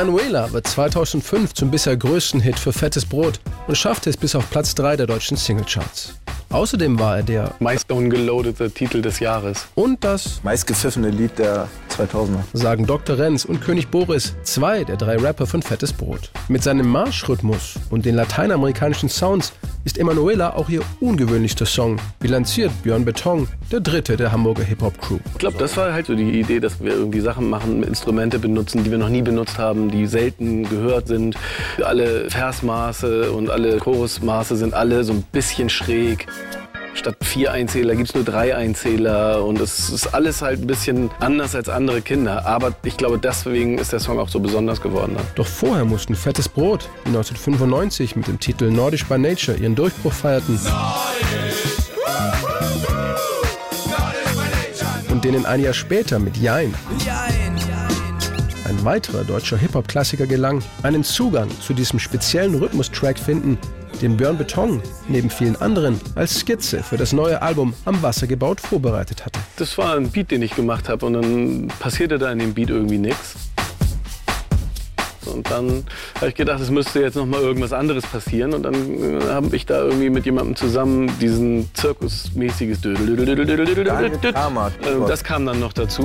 Emanuela wird 2005 zum bisher größten Hit für Fettes Brot und schaffte es bis auf Platz 3 der deutschen Singlecharts. Außerdem war er der meist ungeloadete Titel des Jahres. Und das meistgepfiffene Lied der 2000er. Sagen Dr. Renz und König Boris, zwei der drei Rapper von Fettes Brot. Mit seinem Marschrhythmus und den lateinamerikanischen Sounds ist Emanuela auch ihr ungewöhnlichster Song, bilanziert Björn Beton, der dritte der Hamburger Hip-Hop-Crew. Ich glaube, das war halt so die Idee, dass wir irgendwie Sachen machen, Instrumente benutzen, die wir noch nie benutzt haben, die selten gehört sind. Alle Versmaße und alle Chorusmaße sind alle so ein bisschen schräg. Statt vier Einzähler gibt es nur drei Einzähler und es ist alles halt ein bisschen anders als andere Kinder. Aber ich glaube, deswegen ist der Song auch so besonders geworden. Doch vorher mussten Fettes Brot, die 1995 mit dem Titel Nordisch by Nature ihren Durchbruch feierten. Und denen ein Jahr später mit Jein. Ein weiterer deutscher Hip-Hop-Klassiker gelang, einen Zugang zu diesem speziellen Rhythmustrack finden, den Björn Beton neben vielen anderen als Skizze für das neue Album Am Wasser gebaut vorbereitet hatte. Das war ein Beat, den ich gemacht habe und dann passierte da in dem Beat irgendwie nichts. Und dann habe ich gedacht, es müsste jetzt noch mal irgendwas anderes passieren. Und dann äh, habe ich da irgendwie mit jemandem zusammen diesen zirkusmäßiges Das kam dann noch dazu.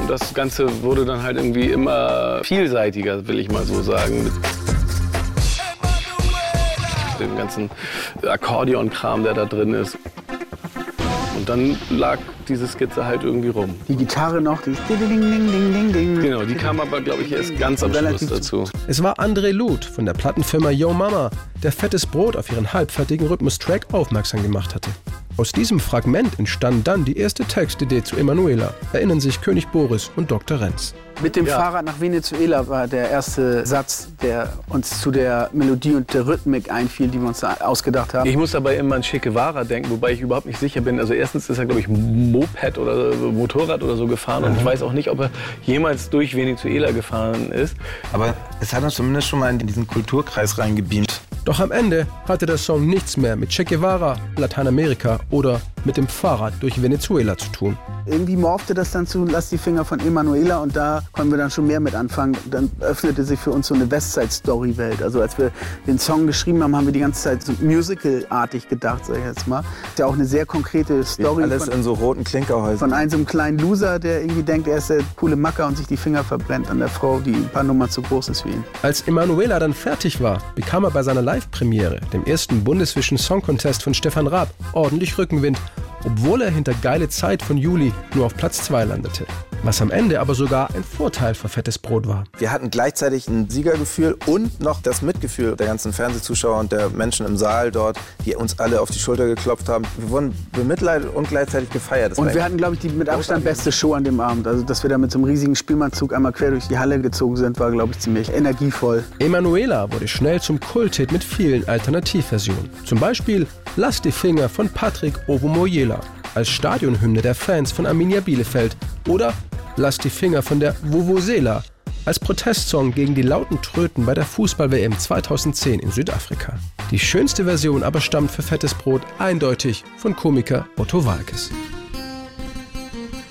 Und das Ganze wurde dann halt irgendwie immer vielseitiger, will ich mal so sagen. Mit dem ganzen Akkordeon-Kram, der da drin ist. Und dann lag diese Skizze halt irgendwie rum. Die Gitarre noch, die ding, ding, ding, ding, ding. Genau, die kam aber, glaube ich, erst ganz am Schluss dazu. Es war André Luth von der Plattenfirma Yo Mama, der fettes Brot auf ihren halbfertigen Rhythmus-Track aufmerksam gemacht hatte. Aus diesem Fragment entstand dann die erste Textidee zu Emanuela, erinnern sich König Boris und Dr. Renz. Mit dem ja. Fahrrad nach Venezuela war der erste Satz, der uns zu der Melodie und der Rhythmik einfiel, die wir uns ausgedacht haben. Ich muss dabei immer an Che Guevara denken, wobei ich überhaupt nicht sicher bin. Also erstens ist er, glaube ich, Moped oder Motorrad oder so gefahren mhm. und ich weiß auch nicht, ob er jemals durch Venezuela gefahren ist. Aber es hat uns zumindest schon mal in diesen Kulturkreis reingebeamt. Doch am Ende hatte der Song nichts mehr mit Che Guevara, Lateinamerika oder mit dem Fahrrad durch Venezuela zu tun. Irgendwie morfte das dann zu Lass die Finger von Emanuela und da konnten wir dann schon mehr mit anfangen. Dann öffnete sich für uns so eine Westside-Story-Welt. Also als wir den Song geschrieben haben, haben wir die ganze Zeit so musical-artig gedacht, sag ich jetzt mal. Ist ja auch eine sehr konkrete Story. Alles von, in so roten Klinkerhäusern. Von einem so einem kleinen Loser, der irgendwie denkt, er ist der coole Macker und sich die Finger verbrennt an der Frau, die ein paar Nummern zu groß ist wie ihn. Als Emanuela dann fertig war, bekam er bei seiner Live-Premiere, dem ersten Bundeswischen Song Contest von Stefan Raab, ordentlich Rückenwind obwohl er hinter geile Zeit von Juli nur auf Platz 2 landete. Was am Ende aber sogar ein Vorteil für fettes Brot war. Wir hatten gleichzeitig ein Siegergefühl und noch das Mitgefühl der ganzen Fernsehzuschauer und der Menschen im Saal dort, die uns alle auf die Schulter geklopft haben. Wir wurden bemitleidet und gleichzeitig gefeiert. Das und wir hatten, glaube ich, die mit Abstand beste Show an dem Abend. Also, dass wir da mit so einem riesigen Spielmannzug einmal quer durch die Halle gezogen sind, war, glaube ich, ziemlich energievoll. Emanuela wurde schnell zum Kulthit mit vielen Alternativversionen. Zum Beispiel Lass die Finger von Patrick Ovomoyela als Stadionhymne der Fans von Arminia Bielefeld oder Lass die Finger von der Vuvuzela als Protestsong gegen die lauten Tröten bei der Fußball-WM 2010 in Südafrika. Die schönste Version aber stammt für Fettes Brot eindeutig von Komiker Otto Walkes.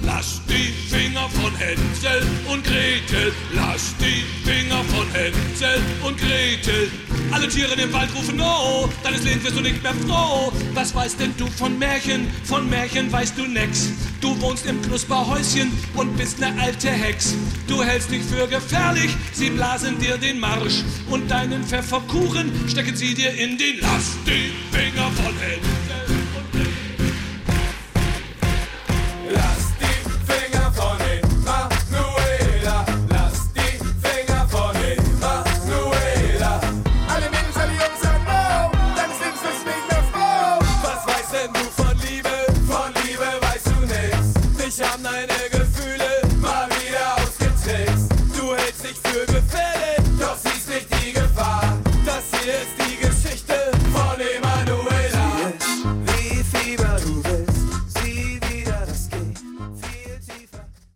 Lass die Finger von Hänsel und Gretel, lass die Finger von Hänsel und Gretel. Alle Tiere im Wald rufen Oh, deines Lebens wirst du nicht mehr froh. Was weißt denn du von Märchen? Von Märchen weißt du nix. Du wohnst im Knusperhäuschen und bist ne alte Hex. Du hältst dich für gefährlich, sie blasen dir den Marsch. Und deinen Pfefferkuchen stecken sie dir in den Lass die Finger